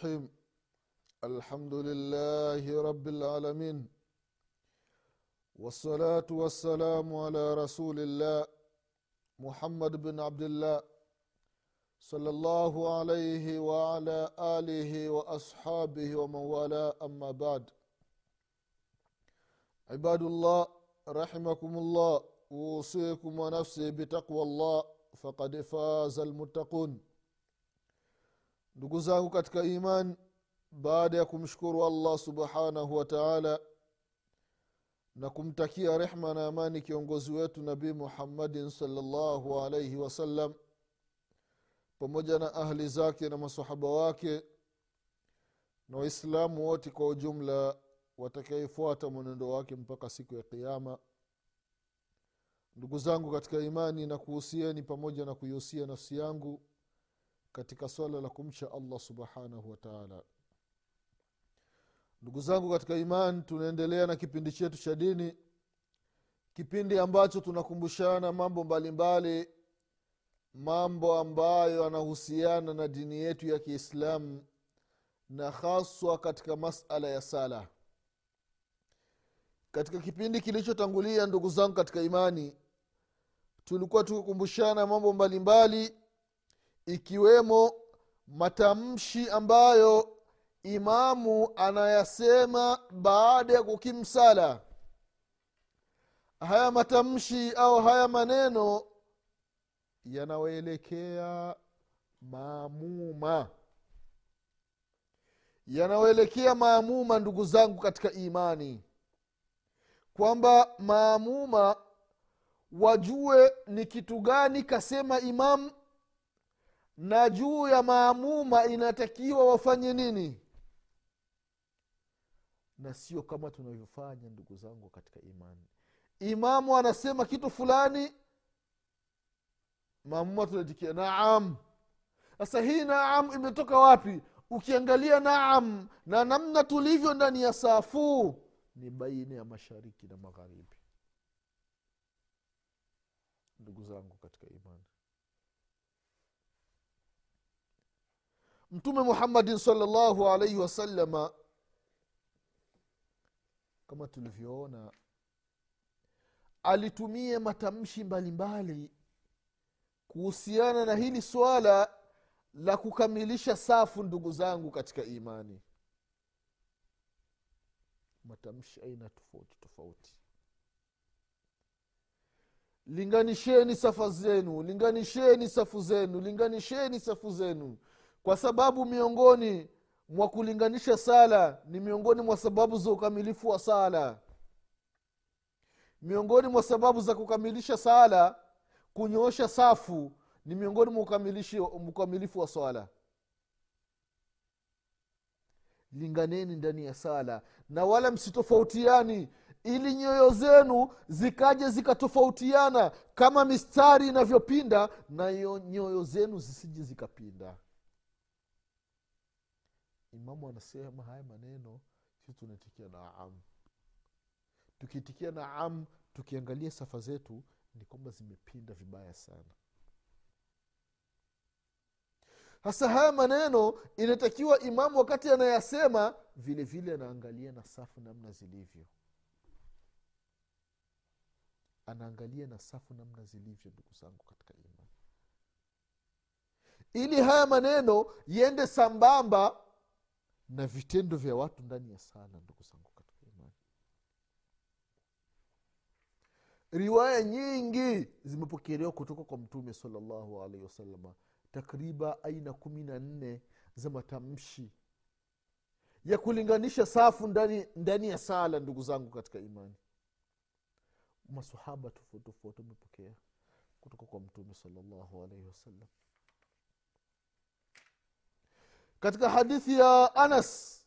الرحيم. الحمد لله رب العالمين. والصلاة والسلام على رسول الله محمد بن عبد الله صلى الله عليه وعلى آله وأصحابه ومن والاه. أما بعد. عباد الله رحمكم الله أوصيكم ونفسي بتقوى الله فقد فاز المتقون. Ndugu zangu katika iman baada ya kumshukuru allah subhanahu wa taala na kumtakia rehma na amani kiongozi wetu nabii muhammadin salllahu alaihi wasallam pamoja na ahli zake na masahaba wake na waislamu wote kwa ujumla watakayefuata mwenendo wake mpaka siku ya qiama ndugu zangu katika imani na kuhusieni pamoja na kuihusia nafsi yangu katika swala la kumcha allah subhanahu wataala ndugu zangu katika iman tunaendelea na kipindi chetu cha dini kipindi ambacho tunakumbushana mambo mbalimbali mbali, mambo ambayo yanahusiana na dini yetu ya kiislamu na haswa katika masala ya sala. Katika kipindi kilichotangulia ndugu zangu katika imani tulikuwa tukikumbushana mambo mbalimbali mbali, ikiwemo matamshi ambayo imamu anayasema baada ya kukimsala. Haya matamshi au haya maneno yanawaelekea maamuma. Yanawaelekea maamuma ndugu zangu katika imani. Kwamba maamuma wajue ni kitu gani kasema imamu na juu ya maamuma inatakiwa wafanye nini? Na sio kama tunavyofanya ndugu zangu katika imani. Imamu anasema kitu fulani maamuma tunaitikia naam. Sasa hii naam imetoka wapi? Ukiangalia naam na namna tulivyo ndani ya safu ni baina ya mashariki na magharibi. Ndugu zangu katika imani mtume muhammadin salllahu alaihi wasalama kama tulivyoona alitumia matamshi mbalimbali kuhusiana na hili swala la kukamilisha safu ndugu zangu katika imani. Matamshi aina tofauti tofauti. Linganisheni safa zenu linganisheni safu zenu linganisheni safu zenu kwa sababu miongoni mwa kulinganisha sala ni miongoni mwa sababu za ukamilifu wa sala. Miongoni mwa sababu za kukamilisha sala kunyoosha safu ni miongoni mwa ukamilifu wa swala. Linganeni ndani ya sala na wala msitofautiani ili nyoyo zenu zikaje zikatofautiana kama mistari inavyopinda na nyoyo zenu zisije zikapinda imamu anasema haya maneno sisi tunaitikia naam. Tukiitikia naam tukiangalia safa zetu ni kwamba zimepinda vibaya sana. Hasa haya maneno inatakiwa imamu wakati anayasema vile vile anaangalia na safu namna zilivyo. Anaangalia na safu namna zilivyo ndugu zangu katika imani. Ili haya maneno yende sambamba na vitendo vya watu ndani ya sala ndugu zangu katika imani. Riwaya nyingi zimepokelewa kutoka kwa mtume salallahu alaihi wasalama takriba aina kumi na nne za matamshi ya kulinganisha safu ndani, ndani ya sala ndugu zangu katika imani. Masahaba tofauti tofauti wamepokea kutoka kwa mtume salallahu alaihi wasallam katika hadithi ya anas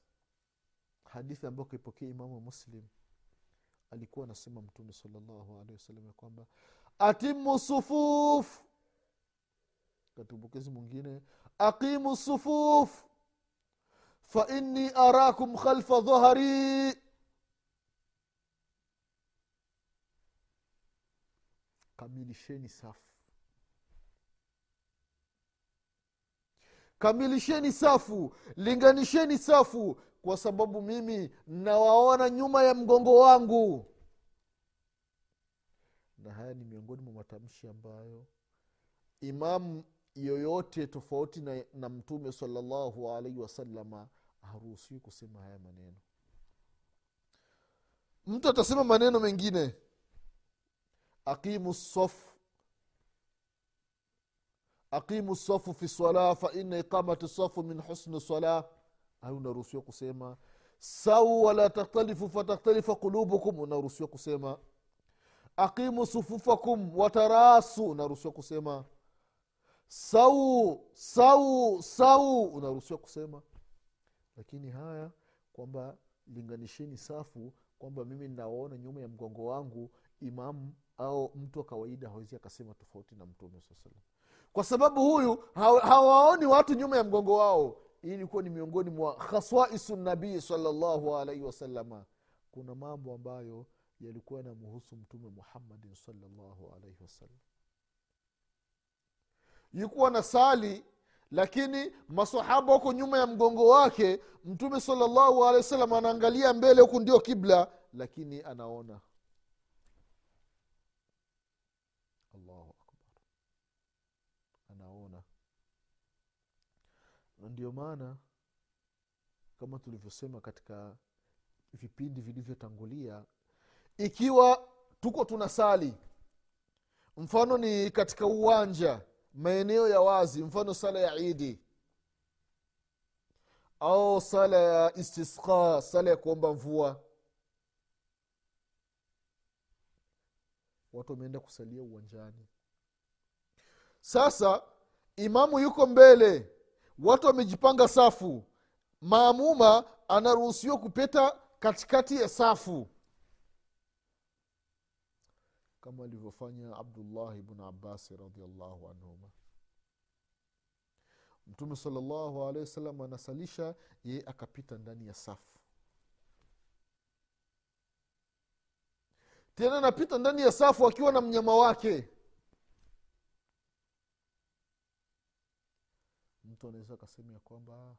hadithi ambayo kaipokea imamu muslim alikuwa anasema mtume salllahu alehi wasallam ya kwamba atimu sufuf. Katika upokezi mwingine aqimu sufuf. Fainni arakum khalfa dhahari kamilisheni safu kamilisheni safu linganisheni safu kwa sababu mimi nawaona nyuma ya mgongo wangu. Na haya ni miongoni mwa matamshi ambayo imamu yoyote tofauti na, na mtume salallahu alaihi wasalama haruhusiwi kusema haya maneno. Mtu atasema maneno mengine aqimu safu aqimu safu fi sala faina iqamati safu min husni sala hayo unaruhusiwa kusema. Sau wala takhtalifu fatakhtalifa qulubukum unaruhusiwa kusema. Aqimu sufufakum watarasu unaruhusiwa kusema. Sau sau sau unaruhusiwa kusema. Lakini haya kwamba linganisheni safu kwamba mimi nawaona nyuma ya mgongo wangu imamu au mtu wa kawaida hawezi akasema tofauti na mtume saa salam kwa sababu huyu hawaoni watu nyuma ya mgongo wao. Hii ilikuwa ni miongoni mwa khaswaisu nabii salllahu alaihi wasalama kuna mambo ambayo yalikuwa yanamhusu mtume muhammadin salllahu alaihi wasallam. Yukuwa na sali lakini masahaba huko nyuma ya mgongo wake mtume salllahu alehi wasallam anaangalia mbele huku ndio kibla lakini anaona allahu akbar anaona na ndio maana kama tulivyosema katika vipindi vilivyotangulia ikiwa tuko tunasali mfano ni katika uwanja maeneo ya wazi mfano sala ya idi au sala ya istisqa sala ya kuomba mvua watu wameenda kusalia uwanjani. Sasa imamu yuko mbele watu wamejipanga safu. Maamuma anaruhusiwa kupita katikati ya safu. Kama alivyofanya abdullahi bnu abasi radiallahu anhuma. Mtume salllahu alehi wasalam anasalisha yeye akapita ndani ya safu. Tena anapita ndani ya safu akiwa na mnyama wake mtu anaweza akasema ya kwamba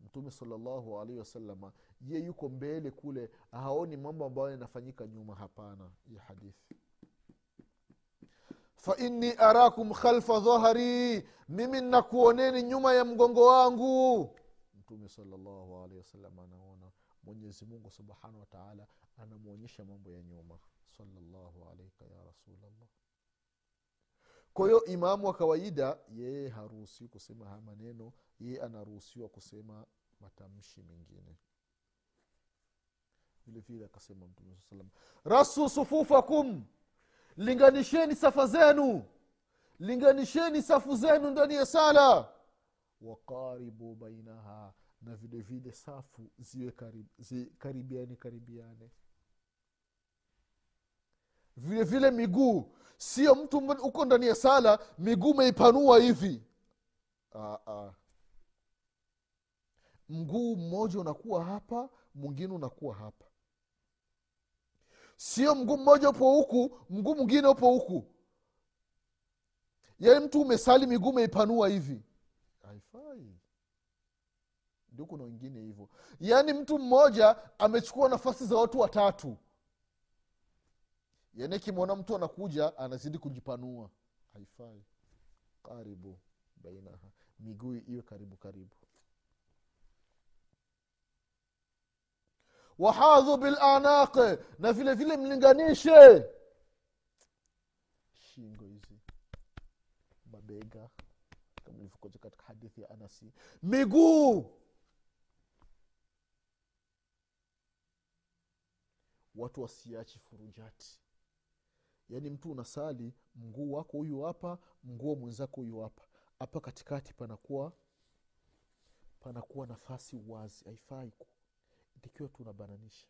mtume salallahu alaihi wasalama ye yuko mbele kule haoni mambo ambayo yanafanyika nyuma. Hapana ya hadithi. Fainni arakum khalfa dhahari mimi nnakuoneni nyuma ya mgongo wangu. Mtume salallahu alaihi wasallam anaona mwenyezi mungu subhanahu wataala anamwonyesha mambo ya nyuma. Salallahu alaika ya rasulllah kwa hiyo imamu wa kawaida yeye haruhusiwi kusema haya maneno yeye anaruhusiwa kusema matamshi mengine. Vile vile akasema mtume saa salam rasu sufufakum linganisheni safa zenu linganisheni safu zenu ndani ya sala waqaribu bainaha na vile vile safu ziwe karib, zi, karibiane karibiane vile vile miguu. Sio mtu uko ndani ya sala miguu umeipanua hivi. Ah, ah. mguu mmoja unakuwa hapa mwingine unakuwa hapa. Sio mguu mmoja upo huku mguu mwingine upo huku. Yaani mtu umesali miguu umeipanua hivi. Haifai. Ndio kuna wengine hivyo. Yaani mtu mmoja amechukua nafasi za watu watatu yaani akimwona mtu anakuja anazidi kujipanua. Haifai. Karibu bainaha miguu iwe karibu karibu. Wahadhu bilanaq na vile vile mlinganishe. Shingo hizi. Mabega. Kama ilivyokoja katika hadithi ya anasi miguu. Watu wasiachi furujati yaani mtu unasali mguu wako huyu hapa mguu mwenzako huyu hapa hapa katikati panakuwa panakuwa nafasi wazi haifai itakiwa tu unabananisha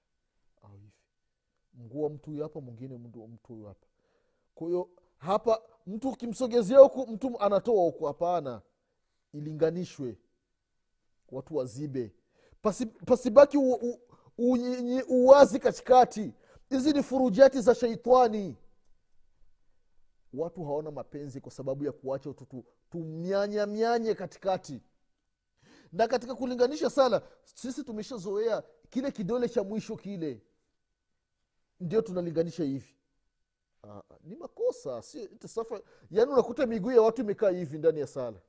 au hivi mguu wa mtu huyu hapa mwingine mtu huyu hapa kwa hiyo hapa mtu ukimsogezea huku mtu anatoa huku hapana ilinganishwe watu wazibe Pasi, pasibaki uwazi katikati hizi ni furujati za sheitani watu hawana mapenzi kwa sababu ya kuacha ututu tumnyanyamnyanye katikati. Na katika kulinganisha sala sisi tumeshazoea kile kidole cha mwisho kile. Ndio tunalinganisha hivi. Aa, ni makosa si safa yaani unakuta miguu ya watu imekaa hivi ndani ya sala.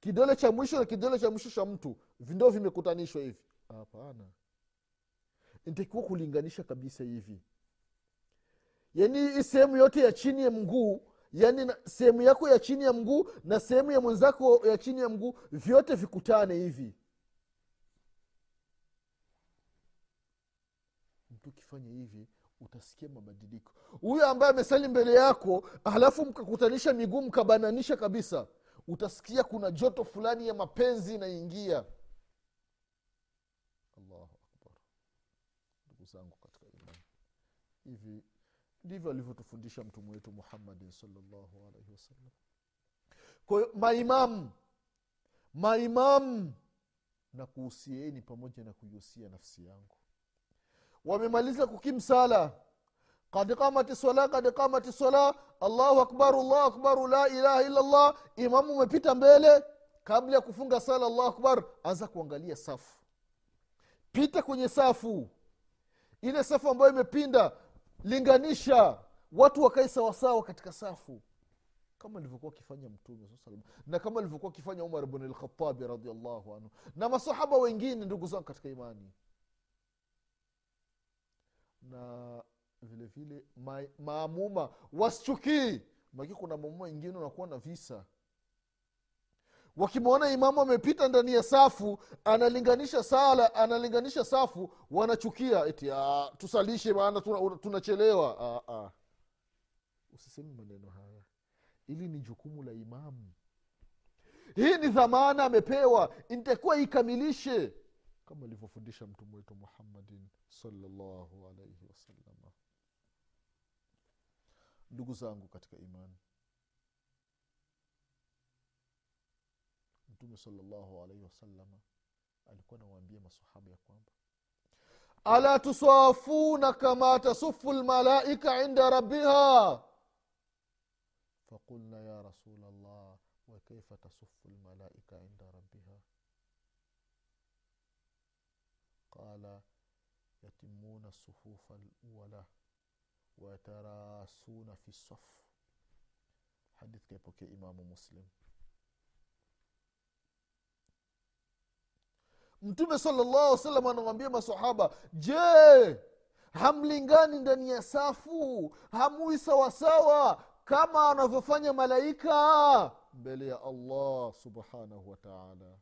Kidole cha mwisho na kidole cha mwisho cha mtu ndo vimekutanishwa hivi. Hapana. Ntakiwa kulinganisha kabisa hivi yaani sehemu yote ya chini ya mguu yaani sehemu yako ya chini ya mguu na sehemu ya mwenzako ya chini ya mguu vyote vikutane hivi. Mtu ukifanya hivi utasikia mabadiliko. Huyo ambaye amesali mbele yako halafu mkakutanisha miguu mkabananisha kabisa utasikia kuna joto fulani ya mapenzi inaingia. Allahu akbar. Ndugu zangu katika imani hivi ndivyo alivyotufundisha mtume wetu muhammadin salllahu alaihi wasallam. Kwahiyo maimamu maimamu na kuhusieni pamoja na kuihusia nafsi yangu. Wamemaliza kukimsala. Kad kamati sala kad kamati sala allahu akbar allahu akbaru la ilaha illallah imamu umepita mbele. Kabla ya kufunga sala allahu akbar anza kuangalia safu. Pita kwenye safu. Ile safu ambayo imepinda linganisha watu wakae sawasawa katika safu. Kama alivyokuwa akifanya mtume na kama alivyokuwa akifanya umar bn lkhatabi radiallahu anhu na masahaba wengine ndugu zangu katika imani. Na vile vile ma, maamuma wasichukii. Maki kuna maamuma wengine unakuwa na visa wakimwona imamu amepita ndani ya safu analinganisha sala analinganisha safu wanachukia eti "Ah, tusalishe maana tunachelewa. Tuna, ah. usiseme maneno haya. Ili ni jukumu la imamu. Hii ni dhamana amepewa. Intakuwa ikamilishe. Kama alivyofundisha mtume wetu muhammadin salllahu alaihi wasalama ndugu zangu katika imani mtume salllahu alaihi wasalama alikuwa anawaambia masahaba ya kwamba ala tusafuna kama tasufu lmalaika inda rabbiha فقلنا يا رسول الله وكيف تصف الملائكة عند ربها قال يتمون الصفوف الأولى ويتراسون في الصف حديث كيبوكي إمام مسلم mtume salllahu salam anawambia masahaba je hamlingani ndani ya safu? Hamui sawasawa kama anavyofanya malaika mbele ya allah subhanahu wataala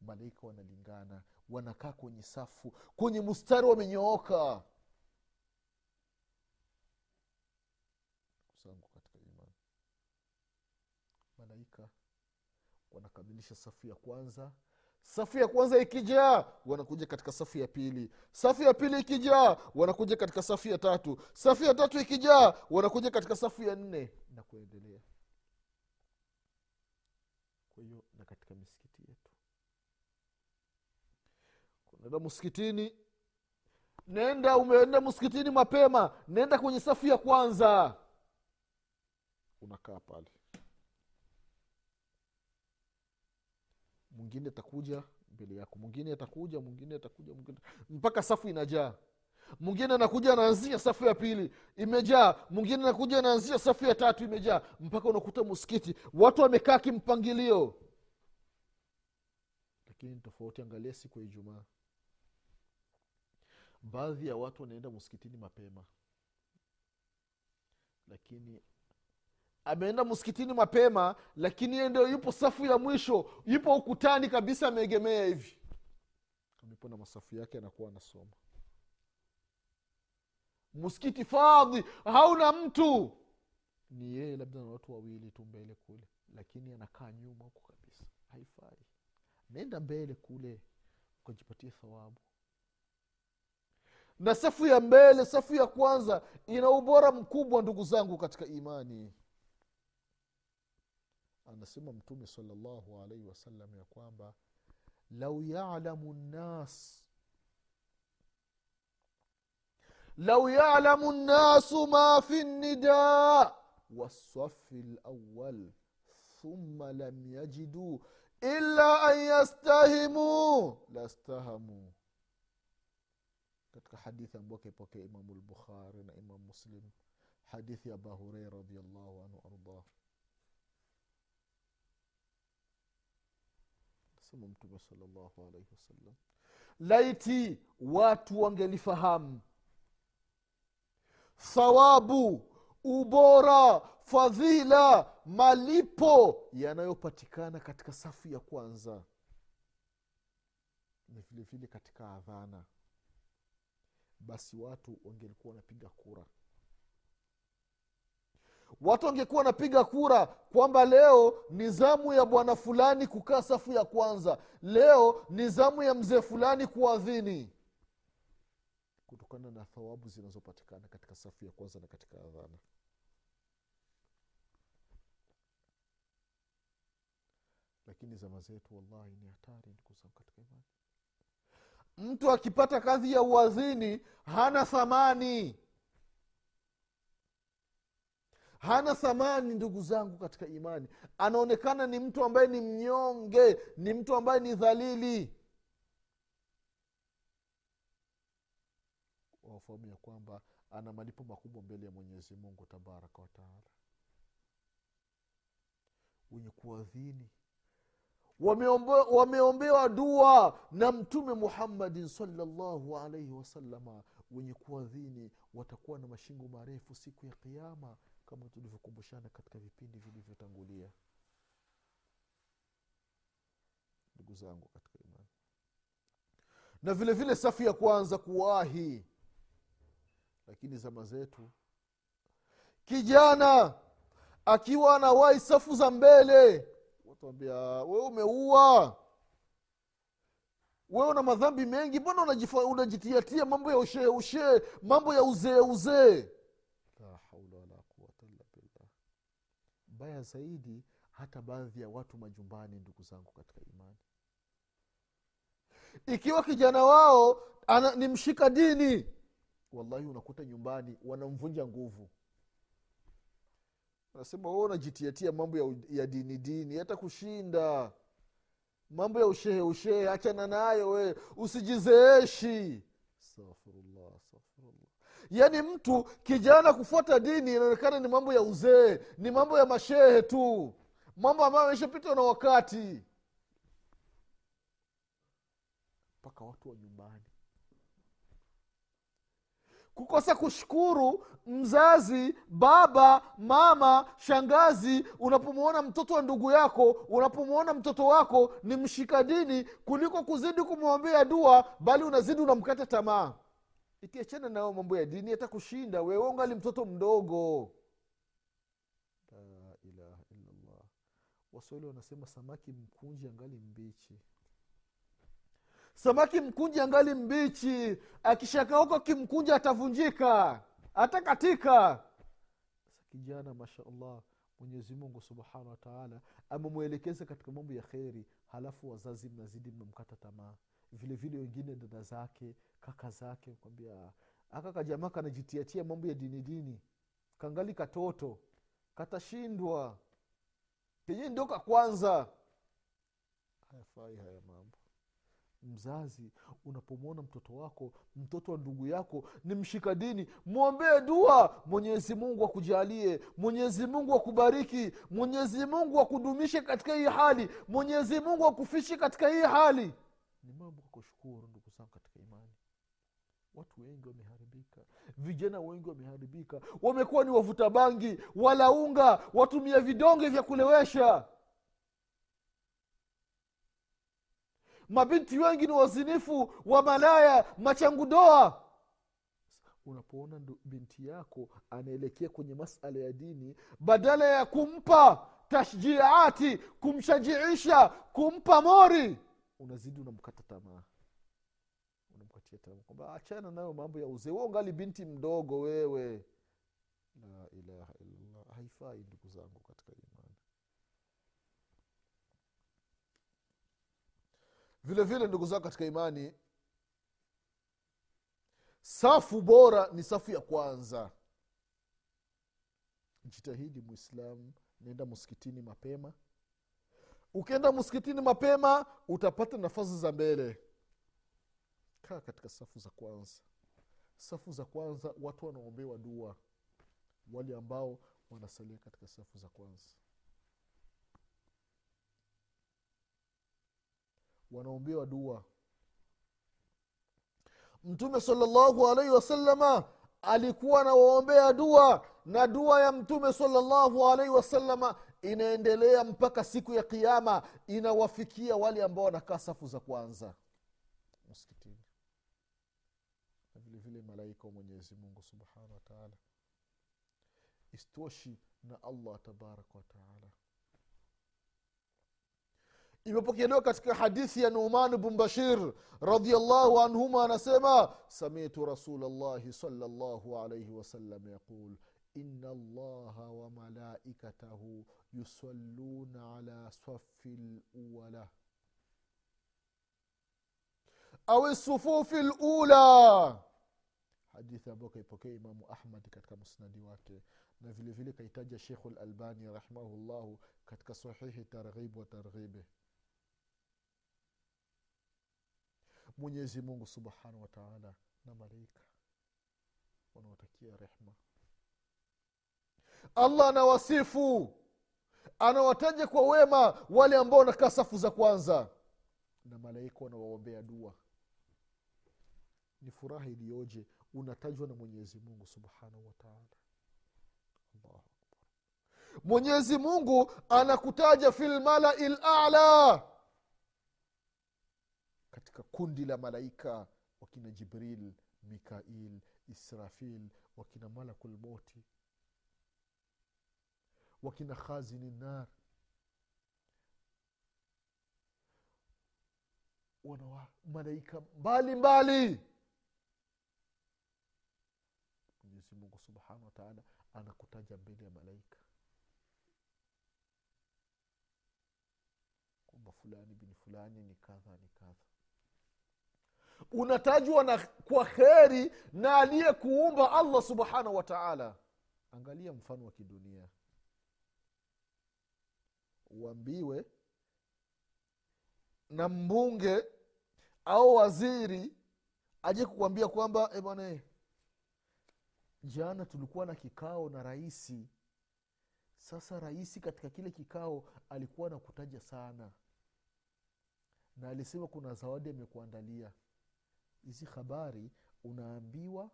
malaika wanalingana wanakaa kwenye safu kwenye mustari wamenyooka. Zangu katika imani malaika wanakamilisha safu ya kwanza safu ya kwanza ikijaa wanakuja katika safu ya pili. Safu ya pili ikijaa wanakuja katika safu ya tatu. Safu ya tatu ikijaa wanakuja katika safu ya nne na kuendelea. Kwa hiyo na katika misikiti yetu. Unaenda msikitini nenda umeenda msikitini mapema nenda kwenye safu ya kwanza. Unakaa pale mwingine atakuja mbele yako. Mwingine atakuja mwingine atakuja mwingine mpaka safu inajaa. Mwingine anakuja anaanzia safu ya pili imejaa. Mwingine anakuja anaanzia safu ya tatu imejaa. Mpaka unakuta msikiti. Watu wamekaa kimpangilio. Lakini tofauti angalia siku ya ijumaa. Baadhi ya watu wanaenda msikitini mapema. Lakini ameenda msikitini mapema lakini ye ndio yupo safu ya mwisho. Yupo ukutani kabisa ameegemea hivi. Amepo na masafu yake anakuwa anasoma msikiti fadhi hauna mtu. Ni yeye labda na watu wawili tu mbele kule lakini anakaa nyuma huko kabisa. Haifai. Naenda mbele kule ukajipatia thawabu. Na safu ya mbele safu ya kwanza ina ubora mkubwa ndugu zangu katika imani anasema mtume salllahu alaihi wasallam ya kwamba lau yalamu nnas lau yalamu nnasu ma fi nida wasafi lawal thumma lam yajiduu illa an yastahimu lastahamu katika hadithi ambayo kaipokea imamu lbukhari na imam muslim hadithi ya aba hureira radiallahu anhu ardah sema mtume salllahu alaihi wasallam. Laiti watu wangelifahamu thawabu ubora fadhila malipo yanayopatikana katika safu ya kwanza ni vile vile katika adhana. Basi watu wangelikuwa wanapiga kura watu wangekuwa wanapiga kura kwamba leo ni zamu ya bwana fulani kukaa safu ya kwanza. Leo ni zamu ya mzee fulani kuadhini. Kutokana na thawabu zinazopatikana katika safu ya kwanza na katika adhana. Lakini zama zetu wallahi ni hatari katika imani. Mtu akipata kazi ya uadhini hana thamani hana thamani ndugu zangu katika imani. Anaonekana ni mtu ambaye ni mnyonge ni mtu ambaye ni dhalili. Wafahamu ya kwamba ana malipo makubwa mbele ya mwenyezi mungu tabaraka wataala wenye kuadhini. Wameombewa wameombewa dua na mtume muhammadin salllahu alaihi wasalama wenye kuadhini watakuwa na mashingo marefu siku ya kiama kama tulivyokumbushana katika vipindi vilivyotangulia. Ndugu zangu katika imani. Na vile vile safu ya kwanza kuwahi. Lakini zama zetu. Kijana akiwa anawahi safu za mbele. Watuambia wee umeua. Wewe una madhambi mengi. Mbona unajitiatia mambo ya ushee ushee mambo ya uzee uzee baya zaidi hata baadhi ya watu majumbani ndugu zangu katika imani. Ikiwa kijana wao ana, ni mshika dini wallahi unakuta nyumbani wanamvunja nguvu. Anasema we unajitiatia mambo ya, ya dini dini hata kushinda. Mambo ya ushehe ushehe achana nayo we usijizeeshi. Astaghfirullah yaani mtu kijana kufuata dini inaonekana ni mambo ya uzee ni mambo ya mashehe tu. Mambo ambayo ameshapitwa na wakati. Mpaka watu wa nyumbani. Kukosa kushukuru mzazi baba mama shangazi unapomwona mtoto wa ndugu yako unapomwona mtoto wako ni mshika dini kuliko kuzidi kumwombea dua bali unazidi unamkata tamaa ikiachana nao mambo ya dini hata kushinda wewe ungali mtoto mdogo. La ilaha wanasema samaki mkunji angali mbichi. Samaki mkunji angali mbichi. Akishakauka kimkunja atavunjika. Atakatika. Kijana mashaallah mwenyezi mungu subhanahu wataala amemwelekeza katika mambo ya kheri halafu wazazi mnazidi mnamkata tamaa vile vile wengine dada zake kaka zake kwambia aka kanajitiatia mambo ya dini dini. Kangali katoto katashindwa. Kenye ndio ka kwanza. Hayafai haya mambo. Mzazi unapomwona mtoto wako mtoto wa ndugu yako ni mshika dini mwombee dua. Mwenyezi mungu akujalie mwenyezi mungu akubariki mwenyezi mungu akudumishe katika hii hali mwenyezi mungu akufishe katika hii hali ni mambo kushukuru ndugu zangu katika imani. Watu wengi wameharibika. Vijana wengi wameharibika. Wamekuwa ni wavuta bangi walaunga watumia vidonge vya kulewesha mabinti wengi ni wazinifu wa malaya machangudoa unapoona binti yako anaelekea kwenye masala ya dini badala ya kumpa tashjiati kumshajiisha kumpa mori unazidi unamkata tamaa. Unamkatia tamaa. Kwamba achana nayo mambo ya uzee. We ungali binti mdogo wewe. La ilaha illallah. Haifai ndugu zangu katika imani. Vile vile ndugu zangu katika imani safu bora ni safu ya kwanza. Jitahidi mwislamu nenda msikitini mapema ukienda msikitini mapema utapata nafasi za mbele. Kaa katika safu za kwanza. Safu za kwanza watu wanaombewa dua. Wale ambao wanasalia katika safu za kwanza. Wanaombewa dua. Mtume salllahu alaihi wasalama alikuwa anawaombea dua na dua ya mtume salllahu alaihi wasalama inaendelea mpaka siku ya kiama inawafikia wale ambao wanakaa safu za kwanza. Msikitini. Na vile malaika wa mwenyezi mungu wataala istoshi na allah tabaraka wataala imepokelewa katika hadithi ya numan bn bashir radiallahu anhuma anasema samitu rasulllahi salllahu alaihi wasallam yaqul ina allaha wa malaikatahu yusalluna ala safi luwala au sufufi lula hadithi ambayo kaipokea imamu ahmad katika musnadi wake. Na vile vile kaitaja shekhu lalbani rahimahullahu katika sahihi mwenyezi mungu subhanahu wataala na malaika wanaotakia rehma allah anawasifu. Anawataja kwa wema wale ambao wanakaa safu za kwanza. Na malaika wanawaombea dua. Ni furaha iliyoje unatajwa na mwenyezi mungu subhanahu wataala mwenyezi mungu anakutaja fi lmalai lala katika kundi la malaika wakina jibril mikail israfil wakina malakulmoti wakina khazini nar. Wana malaika mbalimbali mwenyezi mungu subhanahu wataala anakutaja mbele ya malaika. Kwamba fulani bini fulani ni kadha ni kadha. Unatajwa na kwa kheri na aliyekuumba allah subhanahu wataala angalia mfano wa kidunia uambiwe na mbunge au waziri aje kukuambia kwamba e bwana jana tulikuwa na kikao na rahisi sasa rahisi katika kile kikao alikuwa nakutaja sana na alisema kuna zawadi amekuandalia. Hizi habari unaambiwa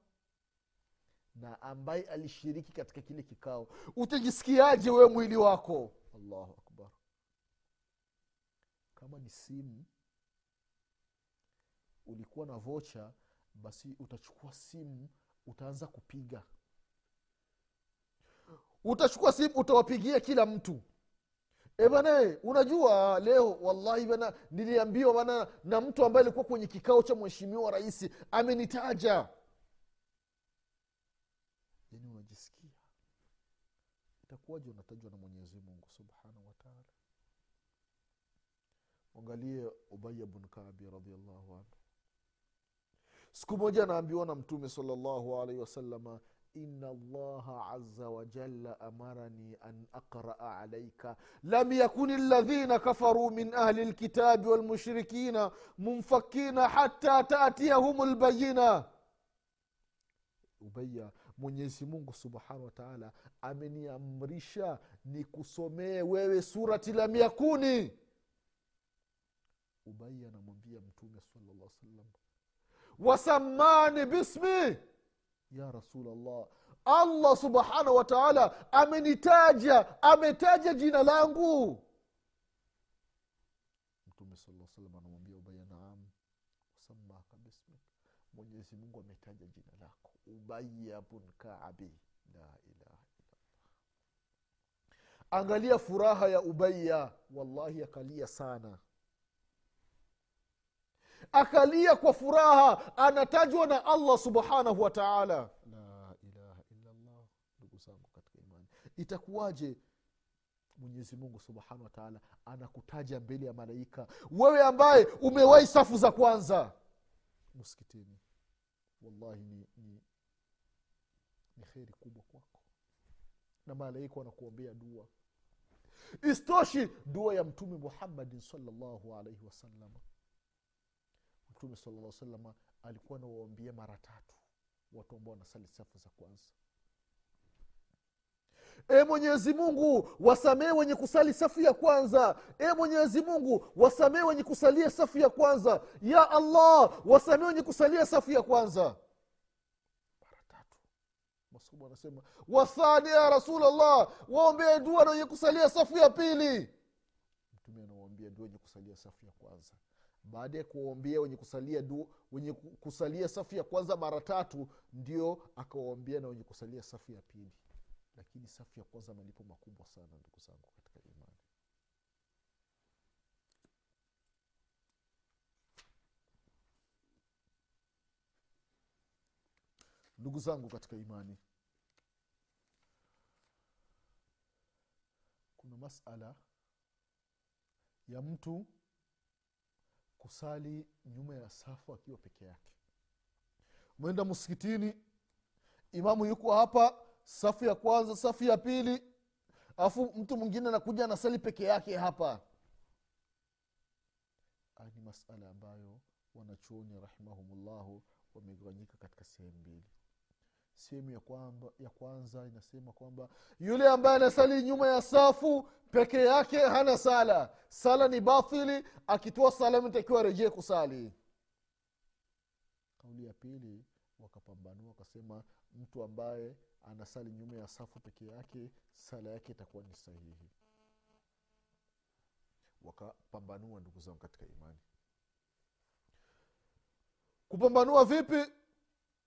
na ambaye alishiriki katika kile kikao. Utajisikiaje wewe mwili wako? Allahu akbar. Kama ni simu ulikuwa na vocha basi utachukua simu utaanza kupiga. Utachukua simu utawapigia kila mtu. E unajua leo wallahi bana niliambiwa bana na mtu ambaye alikuwa kwenye kikao cha mheshimiwa rais amenitaja yani unajisikia itakuwaje unatajwa na mwenyezi mungu subhanahu wataala mwangalie ubaya bnu kabi radiallahu anhu. Siku moja anaambiwa na mtume salllahu alaihi wasalama ina llaha aza wajalla amarani an aqraa alaika lam yakuni ladhina kafaruu min ahli lkitabi walmushrikina munfakina hata tatiyahum lbayina ubaya mwenyezi mungu subhanahu wataala ameniamrisha nikusomee wewe surati lam yakuni ubai anamwambia mtume salllah salam wasamani bismi ya rasulllah allah subhanahu wataala amenitaja ametaja jina langu. Mtume saa salam anamwambia ubaya naam wasamaka bismik mwenyezi mungu ametaja jina lako ubaya bun la ilaha angalia furaha ya ubaya wallahi akalia sana. Akalia kwa furaha anatajwa na allah subhanahu wa taala. La ilaha illallah ndugu zangu katika imani. Itakuwaje mwenyezi mungu subhanahu wa taala anakutaja mbele ya malaika? Wewe ambaye umewahi safu za kwanza. Msikitini. Wallahi ni, ni, ni heri kubwa kwako. Na malaika wanakuombea dua. Istoshi dua ya mtume muhammadin salllahu alaihi wasalama mtume salaa salama alikuwa nawaombia mara tatu watu ambao wanasali safu za kwanza. E mwenyezi mungu wasamee wenye kusali safu ya kwanza. E mwenyezi mungu wasamee wenye kusalia safu ya kwanza. Ya allah wasamee wenye kusalia safu ya kwanza masubu anasema wathani ya rasulllah waombee dua na wenye kusalia safu ya pili. Mtume anawaambia dua wenye kusalia safu ya kwanza. Baada ya kuwaombea wenye kusalia du, wenye kusalia safu ya kwanza mara tatu ndio akawaombea na wenye kusalia safu ya pili. Lakini safu ya kwanza malipo makubwa sana ndugu zangu katika imani. Ndugu zangu katika imani kuna masala ya mtu kusali nyuma ya safu akiwa peke yake. Mwenda msikitini imamu yuko hapa safu ya kwanza safu ya pili alafu mtu mwingine anakuja anasali peke yake hapa. Ni masala ambayo wanachuoni rahimahumullahu wamegawanyika katika sehemu mbili sehemu ya, ya kwanza inasema kwamba yule ambaye anasali nyuma ya safu peke yake hana sala. Sala ni bathili akitoa salamu takiwa arejee kusali. Kauli ya pili wakapambanua wakasema mtu ambaye anasali nyuma ya safu peke yake sala yake itakuwa ni sahihi. Wakapambanua ndugu zangu katika imani. Kupambanua vipi?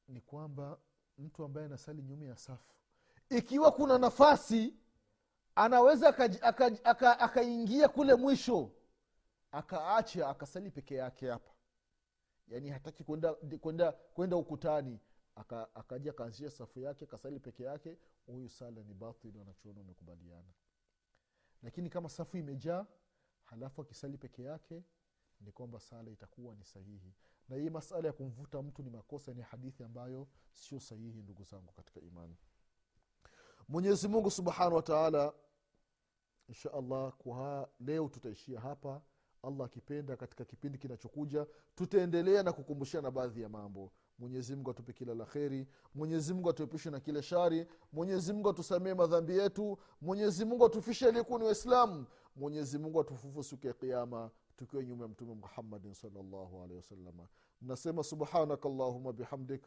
Ni kwamba mtu ambaye anasali nyuma ya safu. Ikiwa kuna nafasi anaweza akaingia aka, aka, aka kule mwisho akaacha akasali peke yake hapa. Yaani hataki kwenda kwenda kwenda ukutani. Aka, akaja akaanzisha safu yake akasali peke yake huyu sala ni batil wanachuona wamekubaliana. Lakini kama safu imejaa halafu akisali peke yake ni kwamba sala itakuwa ni sahihi na hii masala ya kumvuta mtu ni makosa ni hadithi ambayo sio sahihi ndugu zangu katika imani. Mwenyezi mungu subhanahu wataala insha allah kwa leo tutaishia hapa. Allah akipenda katika kipindi kinachokuja tutaendelea na kukumbushana baadhi ya mambo. Mwenyezi mungu atupe kila la kheri. Mwenyezi mungu atuepushe na kile shari. Mwenyezimngu atusamee madhambi yetu. Mwenyezi mungu atufishe aliyekuwa ni waislamu. Mwenyezi mungu atufufu siku ya kiama tukiwa nyuma ya mtume muhammadin salllahu alehi wasalama nasema subhanaka allahuma bihamdik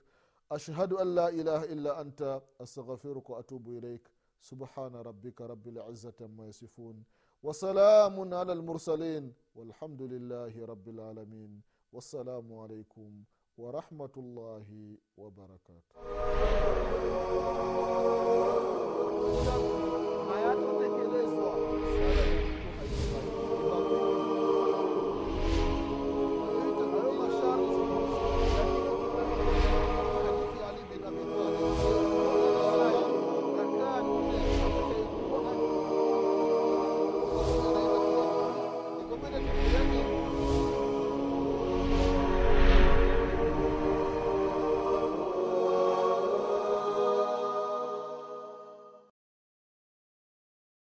ashhadu an la ilaha illa anta astaghfiruka waatubu ilaik subhana rabika rabi lizati ama yasifun وسلام على المرسلين والحمد لله رب العالمين والسلام عليكم ورحمة الله وبركاته